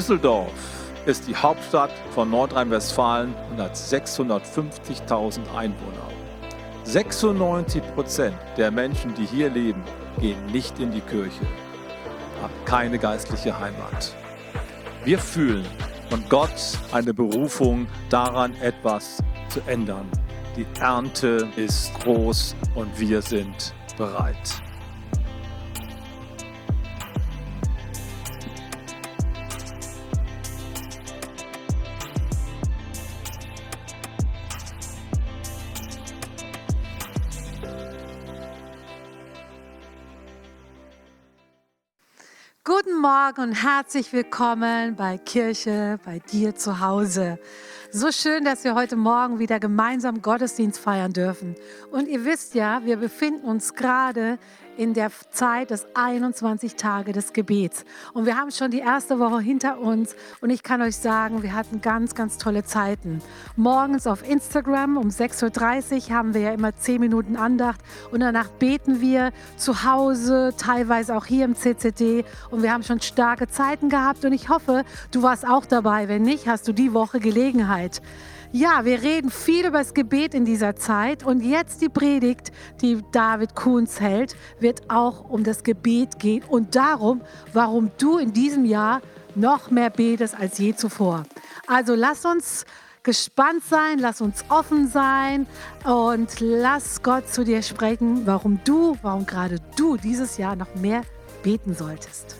Düsseldorf ist die Hauptstadt von Nordrhein-Westfalen und hat 650.000 Einwohner. 96 Prozent der Menschen, die hier leben, gehen nicht in die Kirche, haben keine geistliche Heimat. Wir fühlen von Gott eine Berufung daran, etwas zu ändern. Die Ernte ist groß und wir sind bereit. Guten Morgen und herzlich willkommen bei Kirche, bei dir zu Hause. So schön, dass wir heute Morgen wieder gemeinsam Gottesdienst feiern dürfen. Und ihr wisst ja, wir befinden uns gerade in der Zeit des 21 Tage des Gebets. Und wir haben schon die erste Woche hinter uns und ich kann euch sagen, wir hatten ganz, ganz tolle Zeiten. Morgens auf Instagram um 6.30 Uhr haben wir ja immer 10 Minuten Andacht und danach beten wir zu Hause, teilweise auch hier im CCD und wir haben schon starke Zeiten gehabt und ich hoffe, du warst auch dabei. Wenn nicht, hast du die Woche Gelegenheit. Ja, wir reden viel über das Gebet in dieser Zeit und jetzt die Predigt, die David Kuhns hält, wird auch um das Gebet gehen und darum, warum du in diesem Jahr noch mehr betest als je zuvor. Also lass uns gespannt sein, lass uns offen sein und lass Gott zu dir sprechen, warum du, warum gerade du dieses Jahr noch mehr beten solltest.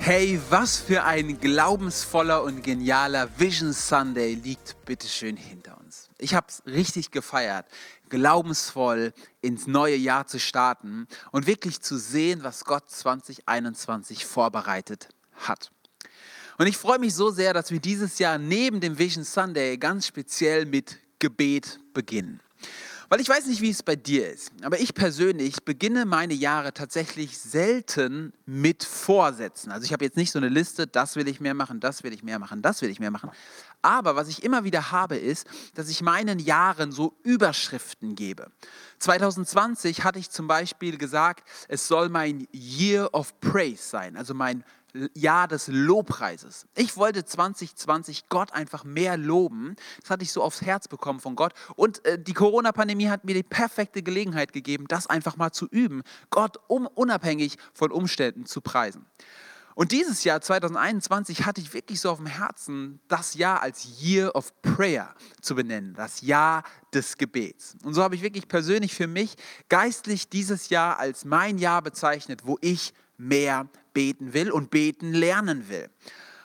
Hey, was für ein glaubensvoller und genialer Vision Sunday liegt bitteschön hinter uns. Ich habe es richtig gefeiert, glaubensvoll ins neue Jahr zu starten und wirklich zu sehen, was Gott 2021 vorbereitet hat. Und ich freue mich so sehr, dass wir dieses Jahr neben dem Vision Sunday ganz speziell mit Gebet beginnen. Weil ich weiß nicht, wie es bei dir ist, aber ich persönlich beginne meine Jahre tatsächlich selten mit Vorsätzen. Also ich habe jetzt nicht so eine Liste, das will ich mehr machen, das will ich mehr machen, das will ich mehr machen. Aber was ich immer wieder habe, ist, dass ich meinen Jahren so Überschriften gebe. 2020 hatte ich zum Beispiel gesagt, es soll mein Year of Praise sein, also mein Jahr des Lobpreises. Ich wollte 2020 Gott einfach mehr loben. Das hatte ich so aufs Herz bekommen von Gott. Und äh, die Corona-Pandemie hat mir die perfekte Gelegenheit gegeben, das einfach mal zu üben, Gott um, unabhängig von Umständen zu preisen. Und dieses Jahr 2021 hatte ich wirklich so auf dem Herzen, das Jahr als Year of Prayer zu benennen, das Jahr des Gebets. Und so habe ich wirklich persönlich für mich geistlich dieses Jahr als mein Jahr bezeichnet, wo ich mehr beten will und beten lernen will.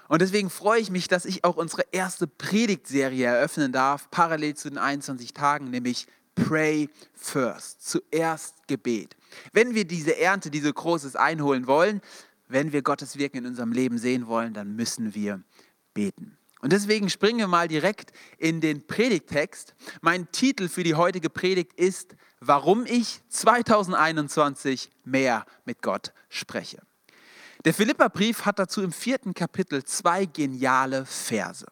Und deswegen freue ich mich, dass ich auch unsere erste Predigtserie eröffnen darf, parallel zu den 21 Tagen, nämlich Pray First, zuerst Gebet. Wenn wir diese Ernte, diese Großes einholen wollen, wenn wir Gottes Wirken in unserem Leben sehen wollen, dann müssen wir beten. Und deswegen springen wir mal direkt in den Predigttext. Mein Titel für die heutige Predigt ist, warum ich 2021 mehr mit Gott spreche. Der Philipperbrief hat dazu im vierten Kapitel zwei geniale Verse.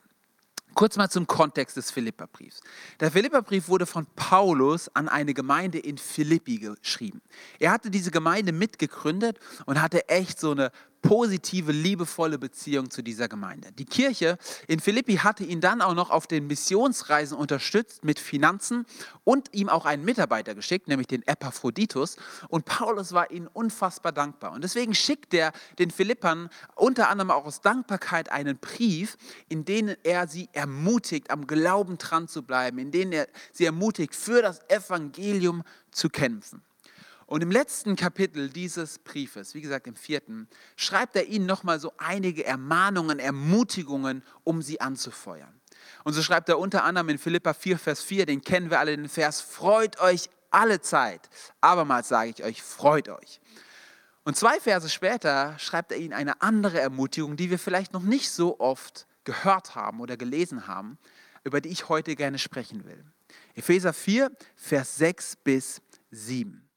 Kurz mal zum Kontext des Philipperbriefs. Der Philipperbrief wurde von Paulus an eine Gemeinde in Philippi geschrieben. Er hatte diese Gemeinde mitgegründet und hatte echt so eine positive, liebevolle Beziehung zu dieser Gemeinde. Die Kirche in Philippi hatte ihn dann auch noch auf den Missionsreisen unterstützt mit Finanzen und ihm auch einen Mitarbeiter geschickt, nämlich den Epaphroditus. Und Paulus war ihnen unfassbar dankbar. Und deswegen schickt er den Philippern unter anderem auch aus Dankbarkeit einen Brief, in dem er sie ermutigt, am Glauben dran zu bleiben, in dem er sie ermutigt, für das Evangelium zu kämpfen. Und im letzten Kapitel dieses Briefes, wie gesagt im vierten, schreibt er ihnen nochmal so einige Ermahnungen, Ermutigungen, um sie anzufeuern. Und so schreibt er unter anderem in Philippa 4, Vers 4, den kennen wir alle, den Vers, freut euch alle Zeit. Abermals sage ich euch, freut euch. Und zwei Verse später schreibt er ihnen eine andere Ermutigung, die wir vielleicht noch nicht so oft gehört haben oder gelesen haben, über die ich heute gerne sprechen will. Epheser 4, Vers 6 bis 7.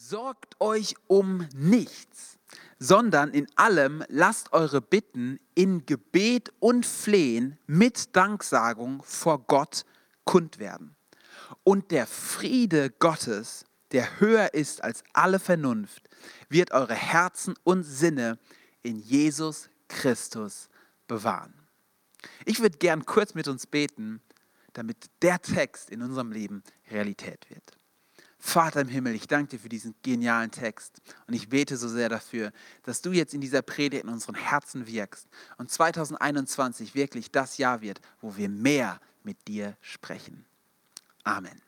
Sorgt euch um nichts, sondern in allem lasst eure Bitten in Gebet und Flehen mit Danksagung vor Gott kund werden. Und der Friede Gottes, der höher ist als alle Vernunft, wird eure Herzen und Sinne in Jesus Christus bewahren. Ich würde gern kurz mit uns beten, damit der Text in unserem Leben Realität wird. Vater im Himmel, ich danke dir für diesen genialen Text und ich bete so sehr dafür, dass du jetzt in dieser Predigt in unseren Herzen wirkst und 2021 wirklich das Jahr wird, wo wir mehr mit dir sprechen. Amen.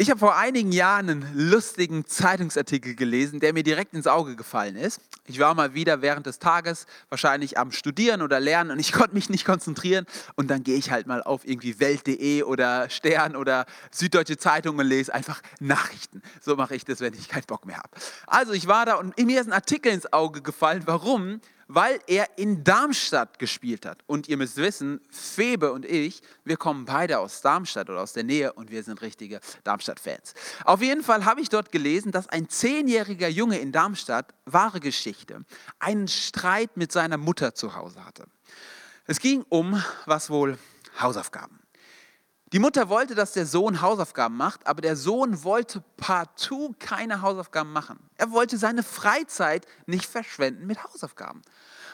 Ich habe vor einigen Jahren einen lustigen Zeitungsartikel gelesen, der mir direkt ins Auge gefallen ist. Ich war mal wieder während des Tages wahrscheinlich am Studieren oder Lernen und ich konnte mich nicht konzentrieren. Und dann gehe ich halt mal auf irgendwie Welt.de oder Stern oder Süddeutsche Zeitung und lese einfach Nachrichten. So mache ich das, wenn ich keinen Bock mehr habe. Also ich war da und mir ist ein Artikel ins Auge gefallen. Warum? Weil er in Darmstadt gespielt hat. Und ihr müsst wissen, Febe und ich, wir kommen beide aus Darmstadt oder aus der Nähe und wir sind richtige Darmstadt-Fans. Auf jeden Fall habe ich dort gelesen, dass ein zehnjähriger Junge in Darmstadt, wahre Geschichte, einen Streit mit seiner Mutter zu Hause hatte. Es ging um, was wohl, Hausaufgaben. Die Mutter wollte, dass der Sohn Hausaufgaben macht, aber der Sohn wollte partout keine Hausaufgaben machen. Er wollte seine Freizeit nicht verschwenden mit Hausaufgaben.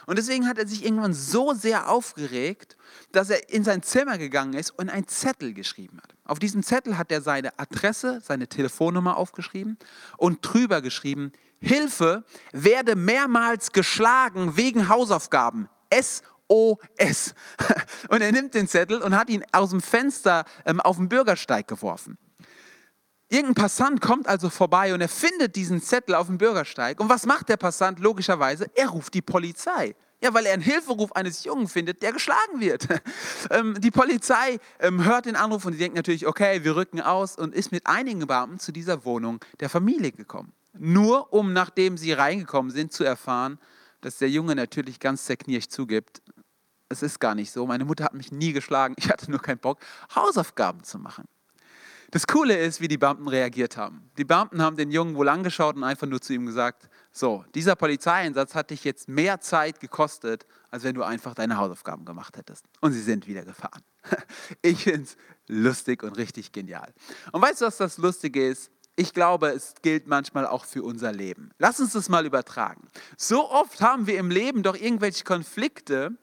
Und deswegen hat er sich irgendwann so sehr aufgeregt, dass er in sein Zimmer gegangen ist und einen Zettel geschrieben hat. Auf diesem Zettel hat er seine Adresse, seine Telefonnummer aufgeschrieben und drüber geschrieben, Hilfe, werde mehrmals geschlagen wegen Hausaufgaben. S SOS. Und er nimmt den Zettel und hat ihn aus dem Fenster ähm, auf den Bürgersteig geworfen. Irgendein Passant kommt also vorbei und er findet diesen Zettel auf dem Bürgersteig. Und was macht der Passant? Logischerweise, er ruft die Polizei. Ja, weil er einen Hilferuf eines Jungen findet, der geschlagen wird. Ähm, die Polizei ähm, hört den Anruf und die denkt natürlich, okay, wir rücken aus und ist mit einigen Beamten zu dieser Wohnung der Familie gekommen. Nur um, nachdem sie reingekommen sind, zu erfahren, dass der Junge natürlich ganz zerknirscht zugibt, es ist gar nicht so. Meine Mutter hat mich nie geschlagen. Ich hatte nur keinen Bock, Hausaufgaben zu machen. Das Coole ist, wie die Beamten reagiert haben. Die Beamten haben den Jungen wohl angeschaut und einfach nur zu ihm gesagt, so, dieser Polizeieinsatz hat dich jetzt mehr Zeit gekostet, als wenn du einfach deine Hausaufgaben gemacht hättest. Und sie sind wieder gefahren. Ich finde es lustig und richtig genial. Und weißt du, was das Lustige ist? Ich glaube, es gilt manchmal auch für unser Leben. Lass uns das mal übertragen. So oft haben wir im Leben doch irgendwelche Konflikte,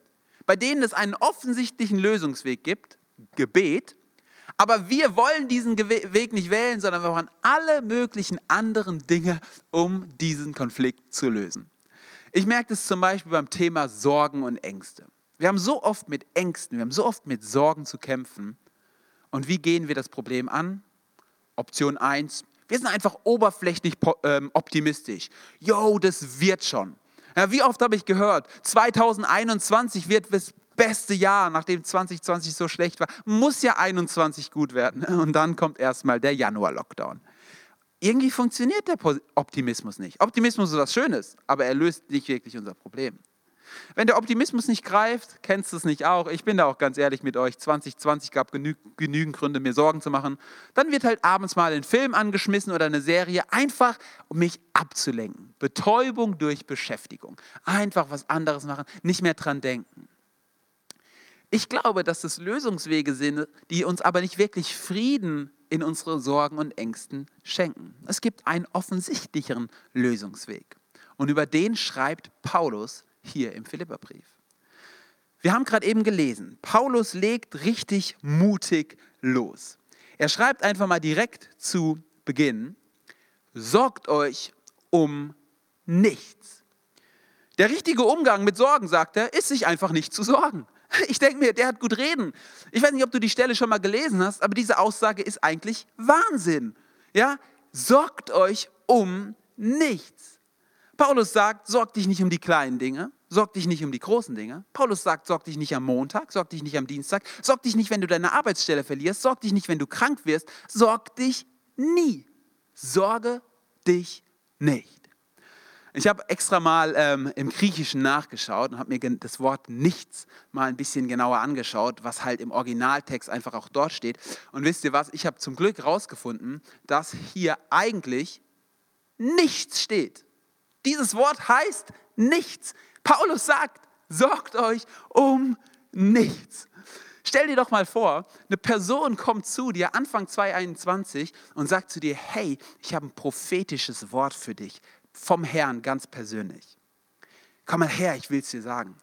bei denen es einen offensichtlichen Lösungsweg gibt, Gebet, aber wir wollen diesen Weg nicht wählen, sondern wir machen alle möglichen anderen Dinge, um diesen Konflikt zu lösen. Ich merke das zum Beispiel beim Thema Sorgen und Ängste. Wir haben so oft mit Ängsten, wir haben so oft mit Sorgen zu kämpfen. Und wie gehen wir das Problem an? Option 1, wir sind einfach oberflächlich ähm, optimistisch. Yo, das wird schon. Ja, wie oft habe ich gehört, 2021 wird das beste Jahr, nachdem 2020 so schlecht war, muss ja 21 gut werden. Und dann kommt erstmal der Januar-Lockdown. Irgendwie funktioniert der Optimismus nicht. Optimismus ist was Schönes, aber er löst nicht wirklich unser Problem. Wenn der Optimismus nicht greift, kennst du es nicht auch. Ich bin da auch ganz ehrlich mit euch. 2020 gab genü genügend Gründe, mir Sorgen zu machen. Dann wird halt abends mal ein Film angeschmissen oder eine Serie, einfach um mich abzulenken. Betäubung durch Beschäftigung. Einfach was anderes machen, nicht mehr dran denken. Ich glaube, dass es Lösungswege sind, die uns aber nicht wirklich Frieden in unsere Sorgen und Ängsten schenken. Es gibt einen offensichtlicheren Lösungsweg. Und über den schreibt Paulus hier im Philipperbrief. Wir haben gerade eben gelesen, Paulus legt richtig mutig los. Er schreibt einfach mal direkt zu Beginn, sorgt euch um nichts. Der richtige Umgang mit Sorgen, sagt er, ist sich einfach nicht zu sorgen. Ich denke mir, der hat gut reden. Ich weiß nicht, ob du die Stelle schon mal gelesen hast, aber diese Aussage ist eigentlich Wahnsinn. Ja, sorgt euch um nichts. Paulus sagt, sorg dich nicht um die kleinen Dinge, sorg dich nicht um die großen Dinge. Paulus sagt, sorg dich nicht am Montag, sorg dich nicht am Dienstag, sorg dich nicht, wenn du deine Arbeitsstelle verlierst, sorg dich nicht, wenn du krank wirst, sorg dich nie. Sorge dich nicht. Ich habe extra mal ähm, im Griechischen nachgeschaut und habe mir das Wort nichts mal ein bisschen genauer angeschaut, was halt im Originaltext einfach auch dort steht. Und wisst ihr was? Ich habe zum Glück herausgefunden, dass hier eigentlich nichts steht. Dieses Wort heißt nichts. Paulus sagt, sorgt euch um nichts. Stell dir doch mal vor, eine Person kommt zu dir Anfang 2021 und sagt zu dir, hey, ich habe ein prophetisches Wort für dich vom Herrn ganz persönlich. Komm mal her, ich will es dir sagen.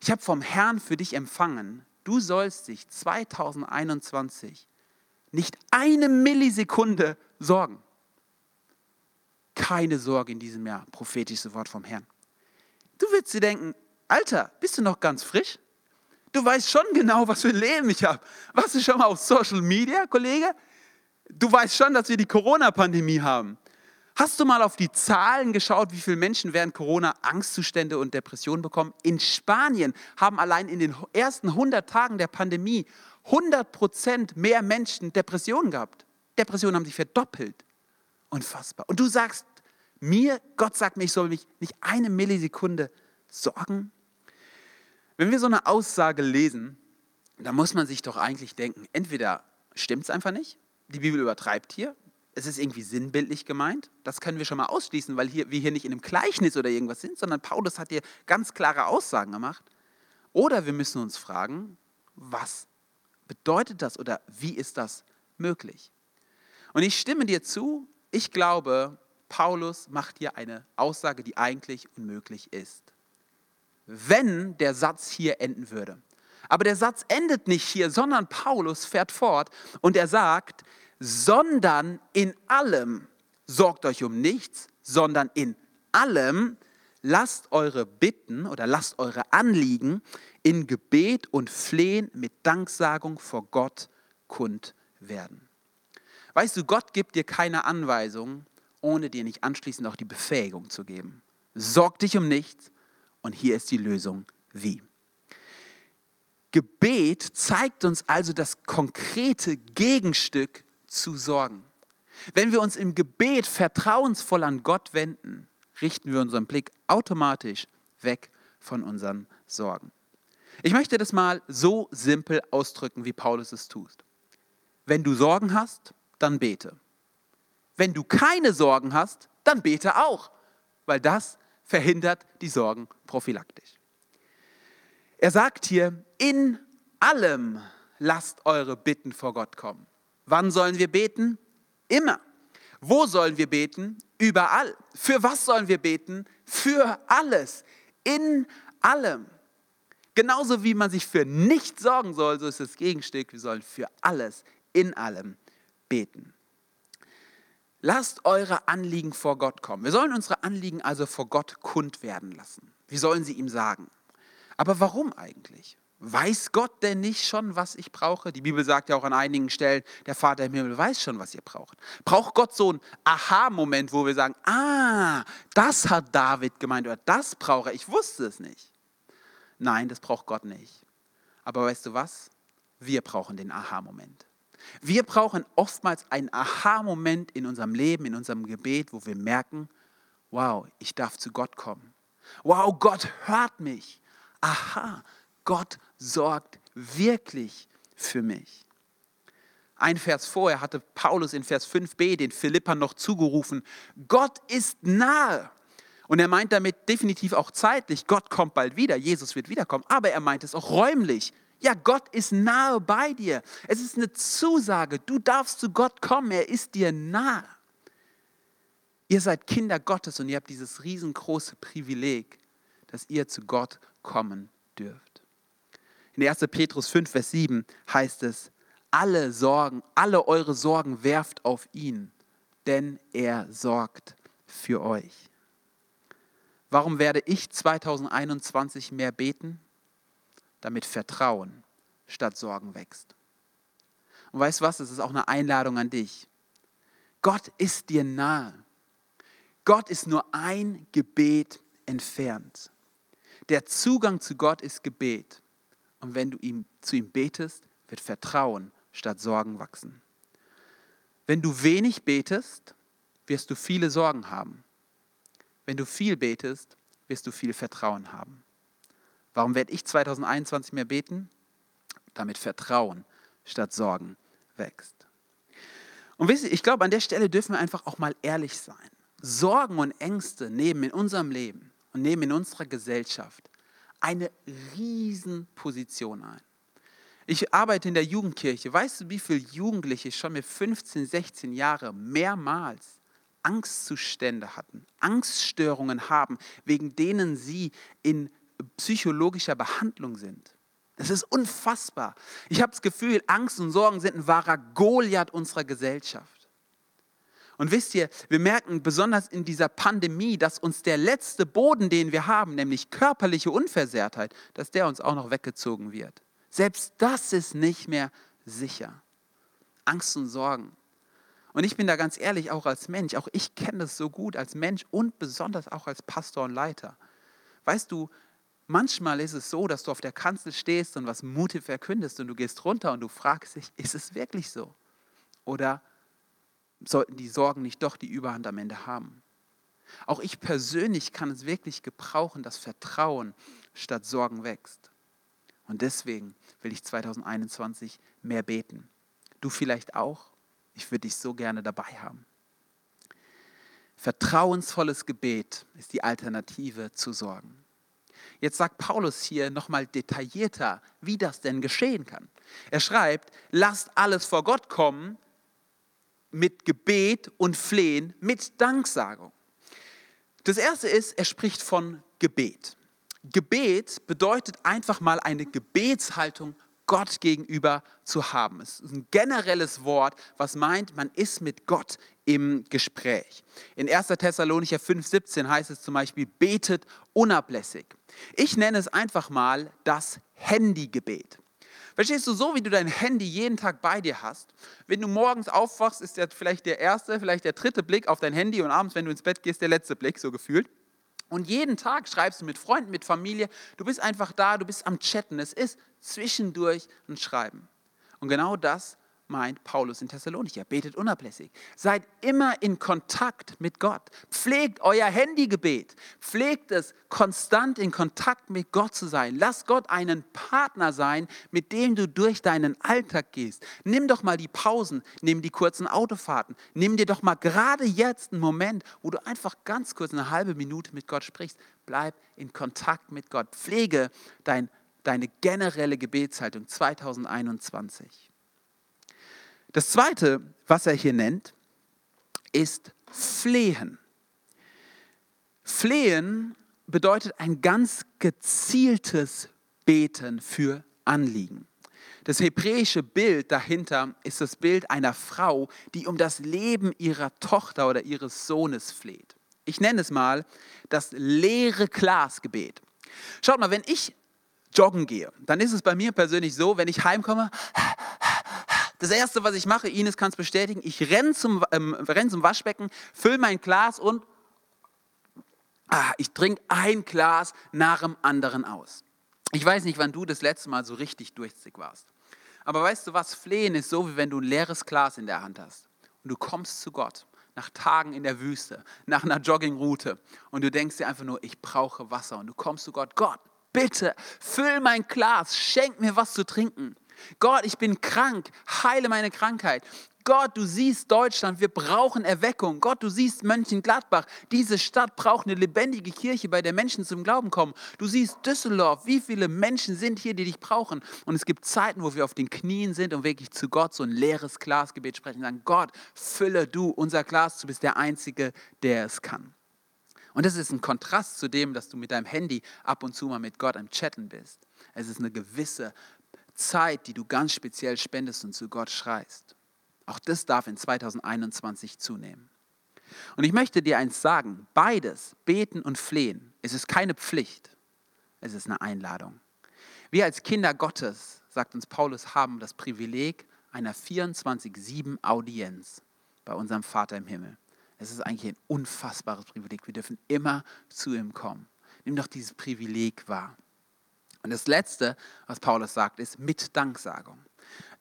Ich habe vom Herrn für dich empfangen, du sollst dich 2021 nicht eine Millisekunde sorgen. Keine Sorge in diesem Jahr, prophetisches Wort vom Herrn. Du wirst dir denken, Alter, bist du noch ganz frisch? Du weißt schon genau, was für ein Leben ich habe. Warst du schon mal auf Social Media, Kollege? Du weißt schon, dass wir die Corona-Pandemie haben. Hast du mal auf die Zahlen geschaut, wie viele Menschen während Corona Angstzustände und Depressionen bekommen? In Spanien haben allein in den ersten 100 Tagen der Pandemie 100 Prozent mehr Menschen Depressionen gehabt. Depressionen haben sich verdoppelt. Unfassbar. Und du sagst mir, Gott sagt mir, ich soll mich nicht eine Millisekunde sorgen? Wenn wir so eine Aussage lesen, dann muss man sich doch eigentlich denken, entweder stimmt es einfach nicht, die Bibel übertreibt hier, es ist irgendwie sinnbildlich gemeint. Das können wir schon mal ausschließen, weil hier, wir hier nicht in einem Gleichnis oder irgendwas sind, sondern Paulus hat hier ganz klare Aussagen gemacht. Oder wir müssen uns fragen, was bedeutet das oder wie ist das möglich? Und ich stimme dir zu, ich glaube, Paulus macht hier eine Aussage, die eigentlich unmöglich ist. Wenn der Satz hier enden würde. Aber der Satz endet nicht hier, sondern Paulus fährt fort und er sagt, sondern in allem sorgt euch um nichts, sondern in allem lasst eure Bitten oder lasst eure Anliegen in Gebet und Flehen mit Danksagung vor Gott kund werden. Weißt du, Gott gibt dir keine Anweisung, ohne dir nicht anschließend auch die Befähigung zu geben. Sorg dich um nichts und hier ist die Lösung wie. Gebet zeigt uns also das konkrete Gegenstück zu sorgen. Wenn wir uns im Gebet vertrauensvoll an Gott wenden, richten wir unseren Blick automatisch weg von unseren Sorgen. Ich möchte das mal so simpel ausdrücken, wie Paulus es tut. Wenn du Sorgen hast, dann bete. Wenn du keine Sorgen hast, dann bete auch, weil das verhindert die Sorgen prophylaktisch. Er sagt hier, in allem lasst eure Bitten vor Gott kommen. Wann sollen wir beten? Immer. Wo sollen wir beten? Überall. Für was sollen wir beten? Für alles. In allem. Genauso wie man sich für nichts sorgen soll, so ist das Gegenstück. Wir sollen für alles, in allem beten. Lasst eure Anliegen vor Gott kommen. Wir sollen unsere Anliegen also vor Gott kund werden lassen. Wir sollen sie ihm sagen. Aber warum eigentlich? Weiß Gott denn nicht schon, was ich brauche? Die Bibel sagt ja auch an einigen Stellen, der Vater im Himmel weiß schon, was ihr braucht. Braucht Gott so einen Aha-Moment, wo wir sagen, ah, das hat David gemeint oder das brauche er, ich wusste es nicht. Nein, das braucht Gott nicht. Aber weißt du was? Wir brauchen den Aha-Moment. Wir brauchen oftmals einen Aha-Moment in unserem Leben, in unserem Gebet, wo wir merken, wow, ich darf zu Gott kommen. Wow, Gott hört mich. Aha, Gott sorgt wirklich für mich. Ein Vers vorher hatte Paulus in Vers 5b den Philippern noch zugerufen, Gott ist nahe. Und er meint damit definitiv auch zeitlich, Gott kommt bald wieder, Jesus wird wiederkommen, aber er meint es auch räumlich. Ja, Gott ist nahe bei dir. Es ist eine Zusage, du darfst zu Gott kommen, er ist dir nahe. Ihr seid Kinder Gottes und ihr habt dieses riesengroße Privileg, dass ihr zu Gott kommen dürft. In 1. Petrus 5, Vers 7 heißt es, alle Sorgen, alle eure Sorgen werft auf ihn, denn er sorgt für euch. Warum werde ich 2021 mehr beten? Damit Vertrauen statt Sorgen wächst. Und weißt du was, es ist auch eine Einladung an dich. Gott ist dir nahe. Gott ist nur ein Gebet entfernt. Der Zugang zu Gott ist Gebet. Und wenn du ihm, zu ihm betest, wird Vertrauen statt Sorgen wachsen. Wenn du wenig betest, wirst du viele Sorgen haben. Wenn du viel betest, wirst du viel Vertrauen haben. Warum werde ich 2021 mehr beten? Damit Vertrauen statt Sorgen wächst. Und wisst ihr, ich glaube, an der Stelle dürfen wir einfach auch mal ehrlich sein. Sorgen und Ängste nehmen in unserem Leben und nehmen in unserer Gesellschaft eine Riesenposition ein. Ich arbeite in der Jugendkirche. Weißt du, wie viele Jugendliche schon mit 15, 16 Jahren mehrmals Angstzustände hatten, Angststörungen haben, wegen denen sie in psychologischer Behandlung sind. Das ist unfassbar. Ich habe das Gefühl, Angst und Sorgen sind ein wahrer Goliath unserer Gesellschaft. Und wisst ihr, wir merken besonders in dieser Pandemie, dass uns der letzte Boden, den wir haben, nämlich körperliche Unversehrtheit, dass der uns auch noch weggezogen wird. Selbst das ist nicht mehr sicher. Angst und Sorgen. Und ich bin da ganz ehrlich, auch als Mensch, auch ich kenne das so gut als Mensch und besonders auch als Pastor und Leiter. Weißt du, manchmal ist es so, dass du auf der Kanzel stehst und was mutig verkündest und du gehst runter und du fragst dich, ist es wirklich so? Oder sollten die Sorgen nicht doch die Überhand am Ende haben? Auch ich persönlich kann es wirklich gebrauchen, dass Vertrauen statt Sorgen wächst. Und deswegen will ich 2021 mehr beten. Du vielleicht auch? Ich würde dich so gerne dabei haben. Vertrauensvolles Gebet ist die Alternative zu Sorgen. Jetzt sagt Paulus hier nochmal detaillierter, wie das denn geschehen kann. Er schreibt, lasst alles vor Gott kommen mit Gebet und Flehen, mit Danksagung. Das erste ist, er spricht von Gebet. Gebet bedeutet einfach mal eine Gebetshaltung Gott gegenüber zu haben. Es ist ein generelles Wort, was meint, man ist mit Gott im Gespräch. In 1. Thessalonicher 5,17 heißt es zum Beispiel, betet unablässig. Ich nenne es einfach mal das Handygebet. Verstehst du, so wie du dein Handy jeden Tag bei dir hast, wenn du morgens aufwachst, ist der vielleicht der erste, vielleicht der dritte Blick auf dein Handy und abends, wenn du ins Bett gehst, der letzte Blick, so gefühlt. Und jeden Tag schreibst du mit Freunden, mit Familie, du bist einfach da, du bist am Chatten. Es ist zwischendurch ein Schreiben. Und genau das meint Paulus in Thessalonicher. Betet unablässig. Seid immer in Kontakt mit Gott. Pflegt euer Handygebet. Pflegt es, konstant in Kontakt mit Gott zu sein. Lass Gott einen Partner sein, mit dem du durch deinen Alltag gehst. Nimm doch mal die Pausen, nimm die kurzen Autofahrten. Nimm dir doch mal gerade jetzt einen Moment, wo du einfach ganz kurz eine halbe Minute mit Gott sprichst. Bleib in Kontakt mit Gott. Pflege dein, deine generelle Gebetshaltung 2021. Das Zweite, was er hier nennt, ist Flehen. Flehen bedeutet ein ganz gezieltes Beten für Anliegen. Das hebräische Bild dahinter ist das Bild einer Frau, die um das Leben ihrer Tochter oder ihres Sohnes fleht. Ich nenne es mal das leere Glasgebet. Schaut mal, wenn ich joggen gehe, dann ist es bei mir persönlich so, wenn ich heimkomme, das Erste, was ich mache, Ines kann es bestätigen, ich renne zum, ähm, renn zum Waschbecken, fülle mein Glas und ah, ich trinke ein Glas nach dem anderen aus. Ich weiß nicht, wann du das letzte Mal so richtig durstig warst. Aber weißt du was, Flehen ist so, wie wenn du ein leeres Glas in der Hand hast und du kommst zu Gott nach Tagen in der Wüste, nach einer Joggingroute und du denkst dir einfach nur, ich brauche Wasser und du kommst zu Gott, Gott, bitte, füll mein Glas, schenk mir was zu trinken. Gott, ich bin krank, heile meine Krankheit. Gott, du siehst Deutschland, wir brauchen Erweckung. Gott, du siehst Mönchengladbach, diese Stadt braucht eine lebendige Kirche, bei der Menschen zum Glauben kommen. Du siehst Düsseldorf, wie viele Menschen sind hier, die dich brauchen. Und es gibt Zeiten, wo wir auf den Knien sind und wirklich zu Gott so ein leeres Glasgebet sprechen und sagen, Gott, fülle du unser Glas, du bist der Einzige, der es kann. Und das ist ein Kontrast zu dem, dass du mit deinem Handy ab und zu mal mit Gott am Chatten bist. Es ist eine gewisse Zeit, die du ganz speziell spendest und zu Gott schreist. Auch das darf in 2021 zunehmen. Und ich möchte dir eins sagen, beides, beten und flehen, es ist keine Pflicht, es ist eine Einladung. Wir als Kinder Gottes, sagt uns Paulus, haben das Privileg einer 24-7 Audienz bei unserem Vater im Himmel. Es ist eigentlich ein unfassbares Privileg. Wir dürfen immer zu ihm kommen. Nimm doch dieses Privileg wahr. Und das Letzte, was Paulus sagt, ist mit Danksagung.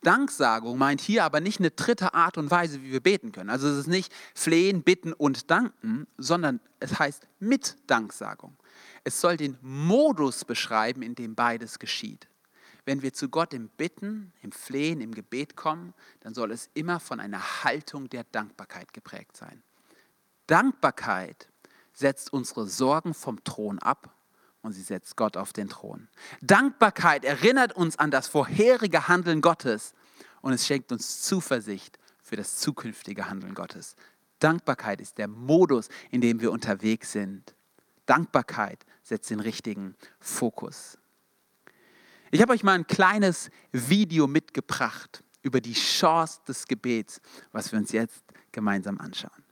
Danksagung meint hier aber nicht eine dritte Art und Weise, wie wir beten können. Also es ist nicht flehen, bitten und danken, sondern es heißt mit Danksagung. Es soll den Modus beschreiben, in dem beides geschieht. Wenn wir zu Gott im Bitten, im Flehen, im Gebet kommen, dann soll es immer von einer Haltung der Dankbarkeit geprägt sein. Dankbarkeit setzt unsere Sorgen vom Thron ab und sie setzt Gott auf den Thron. Dankbarkeit erinnert uns an das vorherige Handeln Gottes und es schenkt uns Zuversicht für das zukünftige Handeln Gottes. Dankbarkeit ist der Modus, in dem wir unterwegs sind. Dankbarkeit setzt den richtigen Fokus. Ich habe euch mal ein kleines Video mitgebracht über die Chance des Gebets, was wir uns jetzt gemeinsam anschauen.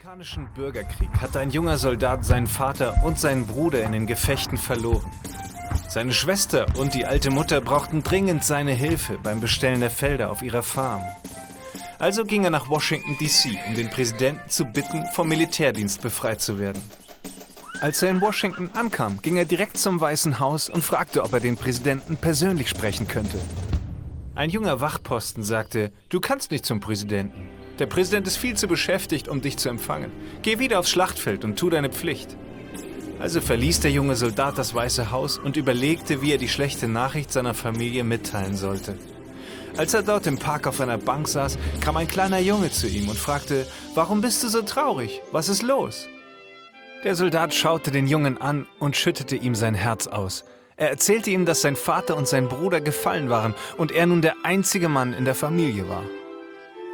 Im amerikanischen Bürgerkrieg hatte ein junger Soldat seinen Vater und seinen Bruder in den Gefechten verloren. Seine Schwester und die alte Mutter brauchten dringend seine Hilfe beim Bestellen der Felder auf ihrer Farm. Also ging er nach Washington, D.C., um den Präsidenten zu bitten, vom Militärdienst befreit zu werden. Als er in Washington ankam, ging er direkt zum Weißen Haus und fragte, ob er den Präsidenten persönlich sprechen könnte. Ein junger Wachposten sagte, du kannst nicht zum Präsidenten. Der Präsident ist viel zu beschäftigt, um dich zu empfangen. Geh wieder aufs Schlachtfeld und tu deine Pflicht. Also verließ der junge Soldat das Weiße Haus und überlegte, wie er die schlechte Nachricht seiner Familie mitteilen sollte. Als er dort im Park auf einer Bank saß, kam ein kleiner Junge zu ihm und fragte, warum bist du so traurig? Was ist los? Der Soldat schaute den Jungen an und schüttete ihm sein Herz aus. Er erzählte ihm, dass sein Vater und sein Bruder gefallen waren und er nun der einzige Mann in der Familie war.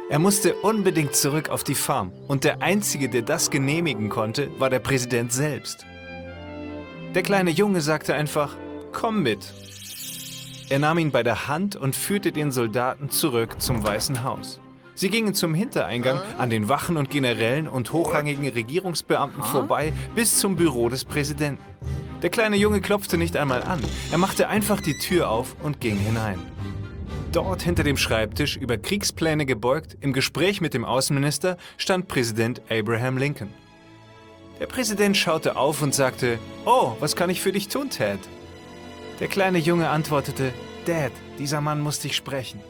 Er musste unbedingt zurück auf die Farm und der Einzige, der das genehmigen konnte, war der Präsident selbst. Der kleine Junge sagte einfach, komm mit. Er nahm ihn bei der Hand und führte den Soldaten zurück zum Weißen Haus. Sie gingen zum Hintereingang an den Wachen und Generälen und hochrangigen Regierungsbeamten vorbei bis zum Büro des Präsidenten. Der kleine Junge klopfte nicht einmal an. Er machte einfach die Tür auf und ging hinein. Dort hinter dem Schreibtisch, über Kriegspläne gebeugt, im Gespräch mit dem Außenminister, stand Präsident Abraham Lincoln. Der Präsident schaute auf und sagte, Oh, was kann ich für dich tun, Ted? Der kleine Junge antwortete, Dad, dieser Mann muss dich sprechen.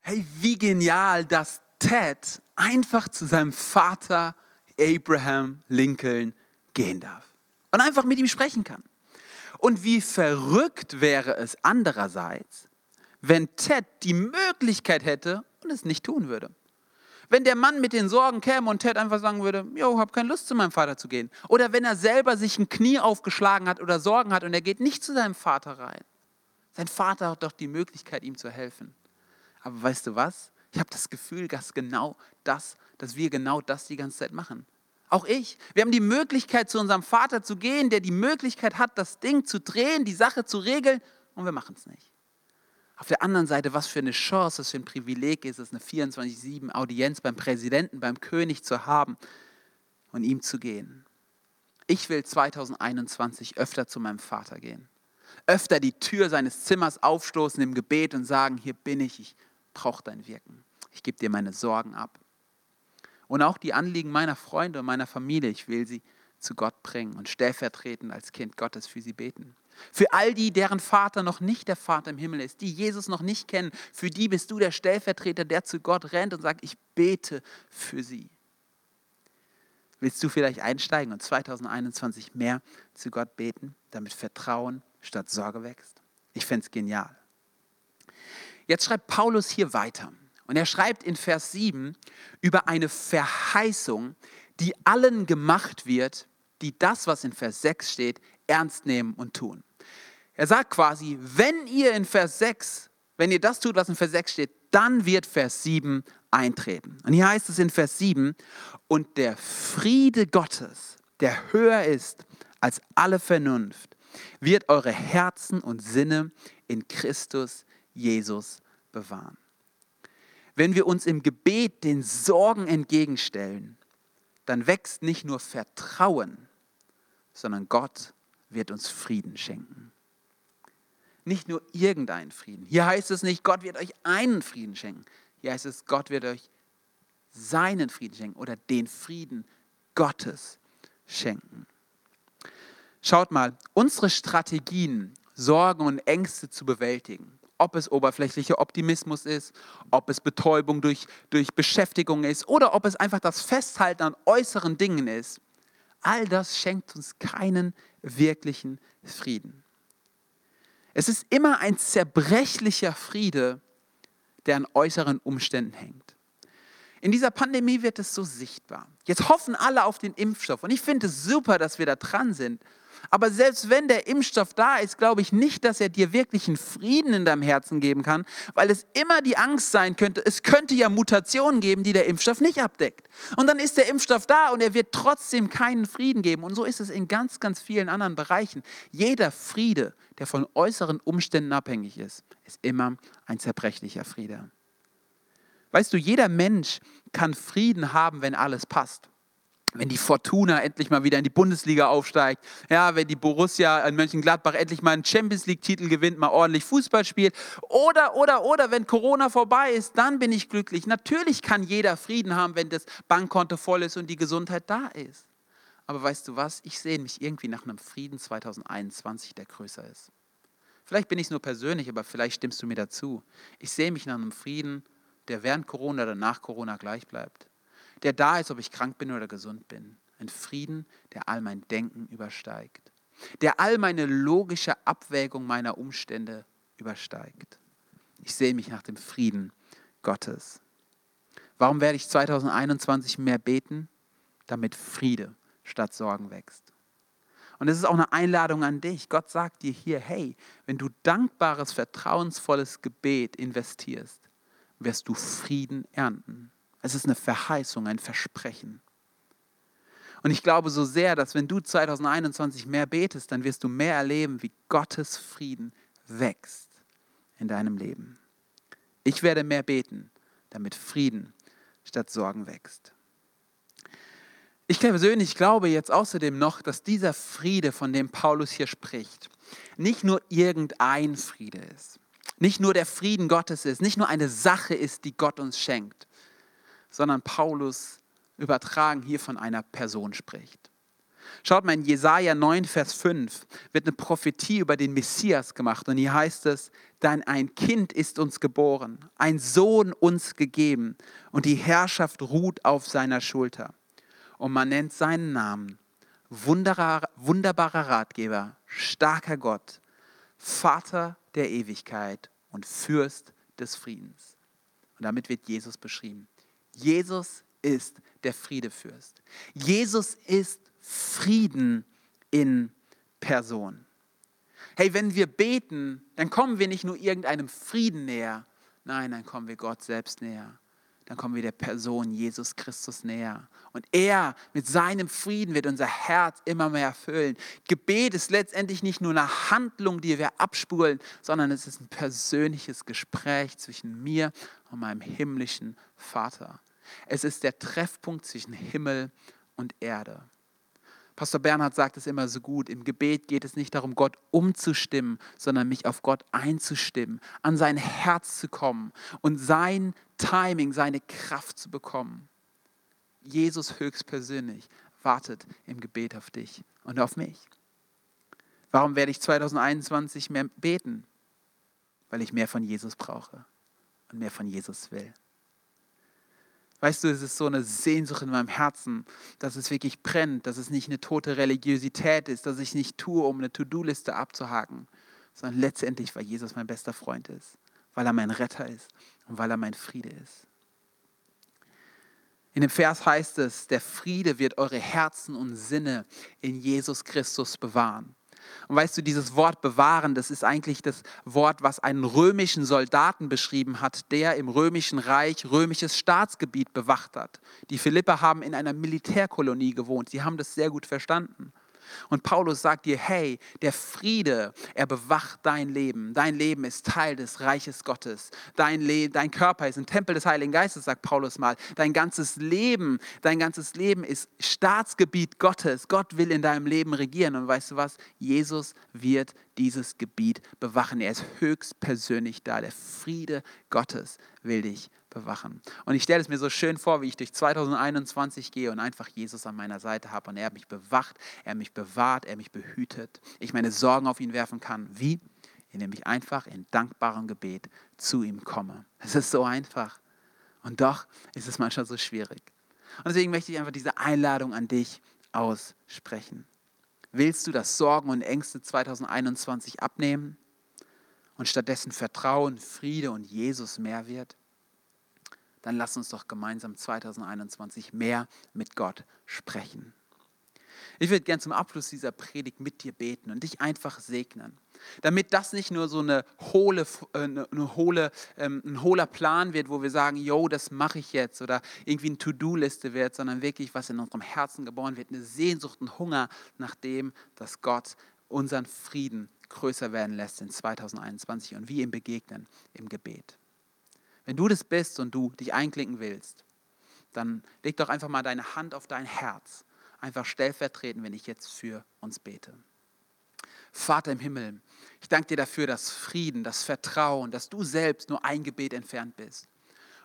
Hey, wie genial, dass Ted einfach zu seinem Vater Abraham Lincoln gehen darf und einfach mit ihm sprechen kann. Und wie verrückt wäre es andererseits, wenn Ted die Möglichkeit hätte und es nicht tun würde. Wenn der Mann mit den Sorgen käme und Ted einfach sagen würde, jo, hab keine Lust zu meinem Vater zu gehen. Oder wenn er selber sich ein Knie aufgeschlagen hat oder Sorgen hat und er geht nicht zu seinem Vater rein. Sein Vater hat doch die Möglichkeit, ihm zu helfen. Aber weißt du was? Ich habe das Gefühl, dass genau das, dass wir genau das die ganze Zeit machen. Auch ich. Wir haben die Möglichkeit, zu unserem Vater zu gehen, der die Möglichkeit hat, das Ding zu drehen, die Sache zu regeln, und wir machen es nicht. Auf der anderen Seite, was für eine Chance, was für ein Privileg ist es, eine 24-7 Audienz beim Präsidenten, beim König zu haben und ihm zu gehen. Ich will 2021 öfter zu meinem Vater gehen. Öfter die Tür seines Zimmers aufstoßen im Gebet und sagen, hier bin ich, ich brauche dein Wirken. Ich gebe dir meine Sorgen ab. Und auch die Anliegen meiner Freunde und meiner Familie, ich will sie zu Gott bringen und stellvertretend als Kind Gottes für sie beten. Für all die, deren Vater noch nicht der Vater im Himmel ist, die Jesus noch nicht kennen, für die bist du der Stellvertreter, der zu Gott rennt und sagt, ich bete für sie. Willst du vielleicht einsteigen und 2021 mehr zu Gott beten, damit Vertrauen statt Sorge wächst? Ich fände es genial. Jetzt schreibt Paulus hier weiter. Und er schreibt in Vers 7 über eine Verheißung, die allen gemacht wird, die das, was in Vers 6 steht, ernst nehmen und tun. Er sagt quasi, wenn ihr in Vers 6, wenn ihr das tut, was in Vers 6 steht, dann wird Vers 7 eintreten. Und hier heißt es in Vers 7, und der Friede Gottes, der höher ist als alle Vernunft, wird eure Herzen und Sinne in Christus Jesus bewahren. Wenn wir uns im Gebet den Sorgen entgegenstellen, dann wächst nicht nur Vertrauen, sondern Gott wird uns Frieden schenken. Nicht nur irgendeinen Frieden. Hier heißt es nicht, Gott wird euch einen Frieden schenken. Hier heißt es, Gott wird euch seinen Frieden schenken oder den Frieden Gottes schenken. Schaut mal, unsere Strategien, Sorgen und Ängste zu bewältigen, ob es oberflächlicher Optimismus ist, ob es Betäubung durch, durch Beschäftigung ist oder ob es einfach das Festhalten an äußeren Dingen ist, all das schenkt uns keinen wirklichen Frieden. Es ist immer ein zerbrechlicher Friede, der an äußeren Umständen hängt. In dieser Pandemie wird es so sichtbar. Jetzt hoffen alle auf den Impfstoff und ich finde es super, dass wir da dran sind. Aber selbst wenn der Impfstoff da ist, glaube ich nicht, dass er dir wirklich einen Frieden in deinem Herzen geben kann, weil es immer die Angst sein könnte, es könnte ja Mutationen geben, die der Impfstoff nicht abdeckt. Und dann ist der Impfstoff da und er wird trotzdem keinen Frieden geben. Und so ist es in ganz, ganz vielen anderen Bereichen. Jeder Friede, der von äußeren Umständen abhängig ist, ist immer ein zerbrechlicher Friede. Weißt du, jeder Mensch kann Frieden haben, wenn alles passt wenn die Fortuna endlich mal wieder in die Bundesliga aufsteigt, ja, wenn die Borussia in Mönchengladbach endlich mal einen Champions League-Titel gewinnt, mal ordentlich Fußball spielt, oder, oder, oder, wenn Corona vorbei ist, dann bin ich glücklich. Natürlich kann jeder Frieden haben, wenn das Bankkonto voll ist und die Gesundheit da ist. Aber weißt du was? Ich sehe mich irgendwie nach einem Frieden 2021, der größer ist. Vielleicht bin ich es nur persönlich, aber vielleicht stimmst du mir dazu. Ich sehe mich nach einem Frieden, der während Corona oder nach Corona gleich bleibt der da ist, ob ich krank bin oder gesund bin. Ein Frieden, der all mein Denken übersteigt, der all meine logische Abwägung meiner Umstände übersteigt. Ich sehe mich nach dem Frieden Gottes. Warum werde ich 2021 mehr beten? Damit Friede statt Sorgen wächst. Und es ist auch eine Einladung an dich. Gott sagt dir hier, hey, wenn du dankbares, vertrauensvolles Gebet investierst, wirst du Frieden ernten. Es ist eine Verheißung, ein Versprechen. Und ich glaube so sehr, dass wenn du 2021 mehr betest, dann wirst du mehr erleben, wie Gottes Frieden wächst in deinem Leben. Ich werde mehr beten, damit Frieden statt Sorgen wächst. Ich persönlich glaube jetzt außerdem noch, dass dieser Friede, von dem Paulus hier spricht, nicht nur irgendein Friede ist, nicht nur der Frieden Gottes ist, nicht nur eine Sache ist, die Gott uns schenkt, sondern Paulus übertragen hier von einer Person spricht. Schaut mal, in Jesaja 9, Vers 5 wird eine Prophetie über den Messias gemacht und hier heißt es, denn ein Kind ist uns geboren, ein Sohn uns gegeben und die Herrschaft ruht auf seiner Schulter. Und man nennt seinen Namen wunderbarer, wunderbarer Ratgeber, starker Gott, Vater der Ewigkeit und Fürst des Friedens. Und damit wird Jesus beschrieben. Jesus ist der Friedefürst. Jesus ist Frieden in Person. Hey, wenn wir beten, dann kommen wir nicht nur irgendeinem Frieden näher, nein, dann kommen wir Gott selbst näher. Dann kommen wir der Person Jesus Christus näher. Und er mit seinem Frieden wird unser Herz immer mehr erfüllen. Gebet ist letztendlich nicht nur eine Handlung, die wir abspulen, sondern es ist ein persönliches Gespräch zwischen mir und meinem himmlischen Vater. Es ist der Treffpunkt zwischen Himmel und Erde. Pastor Bernhard sagt es immer so gut, im Gebet geht es nicht darum, Gott umzustimmen, sondern mich auf Gott einzustimmen, an sein Herz zu kommen und sein Timing, seine Kraft zu bekommen. Jesus höchstpersönlich wartet im Gebet auf dich und auf mich. Warum werde ich 2021 mehr beten? Weil ich mehr von Jesus brauche und mehr von Jesus will. Weißt du, es ist so eine Sehnsucht in meinem Herzen, dass es wirklich brennt, dass es nicht eine tote Religiosität ist, dass ich nicht tue, um eine To-Do-Liste abzuhaken, sondern letztendlich, weil Jesus mein bester Freund ist, weil er mein Retter ist und weil er mein Friede ist. In dem Vers heißt es, der Friede wird eure Herzen und Sinne in Jesus Christus bewahren. Und weißt du, dieses Wort bewahren, das ist eigentlich das Wort, was einen römischen Soldaten beschrieben hat, der im römischen Reich römisches Staatsgebiet bewacht hat. Die Philipper haben in einer Militärkolonie gewohnt. Sie haben das sehr gut verstanden. Und Paulus sagt dir, hey, der Friede, er bewacht dein Leben. Dein Leben ist Teil des Reiches Gottes. Dein, Le dein Körper ist ein Tempel des Heiligen Geistes, sagt Paulus mal. Dein ganzes Leben, dein ganzes Leben ist Staatsgebiet Gottes. Gott will in deinem Leben regieren. Und weißt du was? Jesus wird dieses Gebiet bewachen. Er ist höchstpersönlich da. Der Friede Gottes will dich bewachen. Und ich stelle es mir so schön vor, wie ich durch 2021 gehe und einfach Jesus an meiner Seite habe und er mich bewacht, er mich bewahrt, er mich behütet. Ich meine Sorgen auf ihn werfen kann. Wie? Indem ich einfach in dankbarem Gebet zu ihm komme. Es ist so einfach. Und doch ist es manchmal so schwierig. Und deswegen möchte ich einfach diese Einladung an dich aussprechen. Willst du, dass Sorgen und Ängste 2021 abnehmen und stattdessen Vertrauen, Friede und Jesus mehr wird? Dann lass uns doch gemeinsam 2021 mehr mit Gott sprechen. Ich würde gern zum Abschluss dieser Predigt mit dir beten und dich einfach segnen. Damit das nicht nur so eine hohle, äh, eine, eine hohle, ähm, ein hohler Plan wird, wo wir sagen, yo, das mache ich jetzt oder irgendwie eine To-Do-Liste wird, sondern wirklich, was in unserem Herzen geboren wird, eine Sehnsucht, ein Hunger nach dem, dass Gott unseren Frieden größer werden lässt in 2021 und wir ihm begegnen im Gebet. Wenn du das bist und du dich einklinken willst, dann leg doch einfach mal deine Hand auf dein Herz. Einfach stellvertretend, wenn ich jetzt für uns bete. Vater im Himmel, ich danke dir dafür, dass Frieden, das Vertrauen, dass du selbst nur ein Gebet entfernt bist.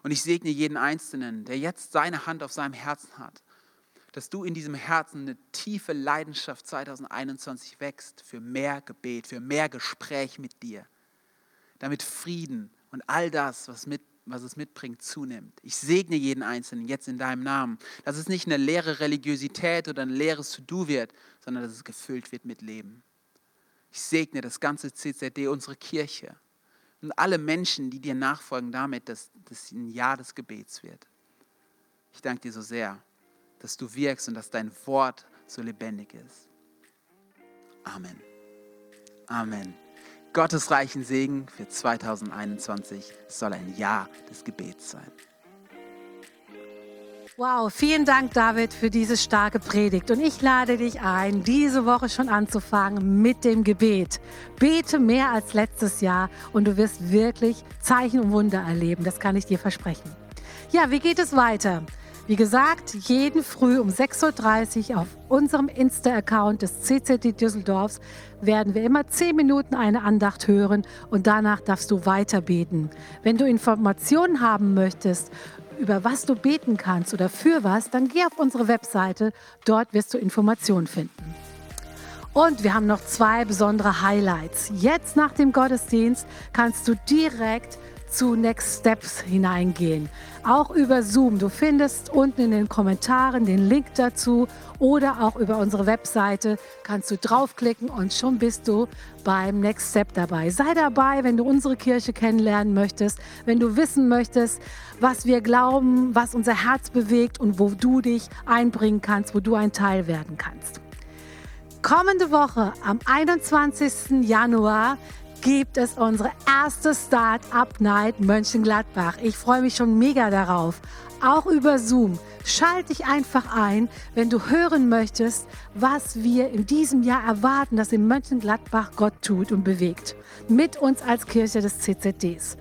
Und ich segne jeden Einzelnen, der jetzt seine Hand auf seinem Herzen hat, dass du in diesem Herzen eine tiefe Leidenschaft 2021 wächst für mehr Gebet, für mehr Gespräch mit dir, damit Frieden und all das, was, mit, was es mitbringt, zunimmt. Ich segne jeden Einzelnen jetzt in deinem Namen, dass es nicht eine leere Religiosität oder ein leeres To-Do wird, sondern dass es gefüllt wird mit Leben. Ich segne das ganze CZD, unsere Kirche und alle Menschen, die dir nachfolgen, damit, dass das ein Jahr des Gebets wird. Ich danke dir so sehr, dass du wirkst und dass dein Wort so lebendig ist. Amen. Amen. Gottes reichen Segen für 2021 soll ein Jahr des Gebets sein. Wow, vielen Dank, David, für diese starke Predigt. Und ich lade dich ein, diese Woche schon anzufangen mit dem Gebet. Bete mehr als letztes Jahr und du wirst wirklich Zeichen und Wunder erleben. Das kann ich dir versprechen. Ja, wie geht es weiter? Wie gesagt, jeden Früh um 6.30 Uhr auf unserem Insta-Account des CCD Düsseldorfs werden wir immer 10 Minuten eine Andacht hören und danach darfst du weiter beten. Wenn du Informationen haben möchtest über was du beten kannst oder für was, dann geh auf unsere Webseite. Dort wirst du Informationen finden. Und wir haben noch zwei besondere Highlights. Jetzt nach dem Gottesdienst kannst du direkt zu Next Steps hineingehen. Auch über Zoom. Du findest unten in den Kommentaren den Link dazu oder auch über unsere Webseite kannst du draufklicken und schon bist du beim Next Step dabei. Sei dabei, wenn du unsere Kirche kennenlernen möchtest, wenn du wissen möchtest, was wir glauben, was unser Herz bewegt und wo du dich einbringen kannst, wo du ein Teil werden kannst. Kommende Woche am 21. Januar gibt es unsere erste Start-up Night Mönchengladbach. Ich freue mich schon mega darauf. Auch über Zoom. Schalt dich einfach ein, wenn du hören möchtest, was wir in diesem Jahr erwarten, dass in Mönchengladbach Gott tut und bewegt. Mit uns als Kirche des CZDs.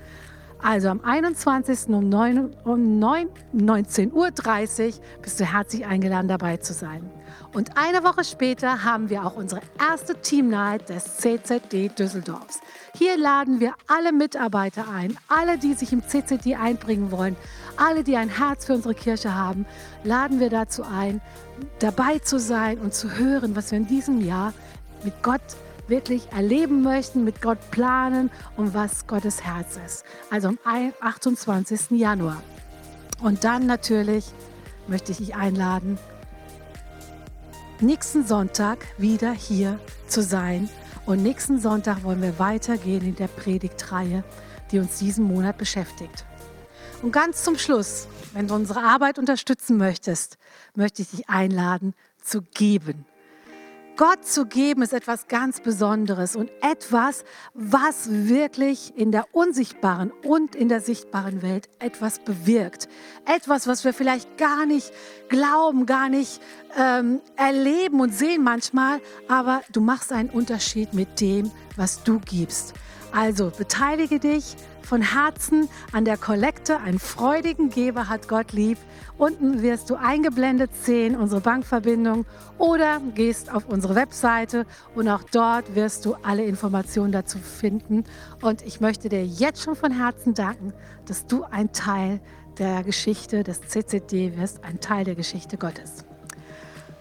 Also am 21. um, 9, um 9, 19.30 Uhr bist du herzlich eingeladen, dabei zu sein. Und eine Woche später haben wir auch unsere erste Team Night des CZD Düsseldorfs. Hier laden wir alle Mitarbeiter ein, alle, die sich im CZD einbringen wollen, alle, die ein Herz für unsere Kirche haben, laden wir dazu ein, dabei zu sein und zu hören, was wir in diesem Jahr mit Gott wirklich erleben möchten, mit Gott planen und was Gottes Herz ist. Also am 28. Januar. Und dann natürlich möchte ich dich einladen, nächsten Sonntag wieder hier zu sein. Und nächsten Sonntag wollen wir weitergehen in der Predigtreihe, die uns diesen Monat beschäftigt. Und ganz zum Schluss, wenn du unsere Arbeit unterstützen möchtest, möchte ich dich einladen zu geben. Gott zu geben ist etwas ganz Besonderes und etwas, was wirklich in der unsichtbaren und in der sichtbaren Welt etwas bewirkt. Etwas, was wir vielleicht gar nicht glauben, gar nicht ähm, erleben und sehen manchmal, aber du machst einen Unterschied mit dem, was du gibst. Also beteilige dich von Herzen an der Kollekte. Einen freudigen Geber hat Gott lieb. Unten wirst du eingeblendet sehen, unsere Bankverbindung, oder gehst auf unsere Webseite und auch dort wirst du alle Informationen dazu finden. Und ich möchte dir jetzt schon von Herzen danken, dass du ein Teil der Geschichte des CCD wirst, ein Teil der Geschichte Gottes.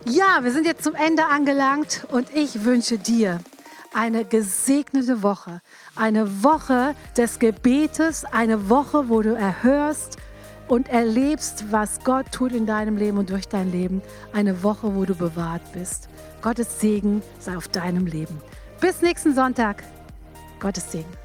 Ja, wir sind jetzt zum Ende angelangt und ich wünsche dir eine gesegnete Woche. Eine Woche des Gebetes, eine Woche, wo du erhörst und erlebst, was Gott tut in deinem Leben und durch dein Leben. Eine Woche, wo du bewahrt bist. Gottes Segen sei auf deinem Leben. Bis nächsten Sonntag. Gottes Segen.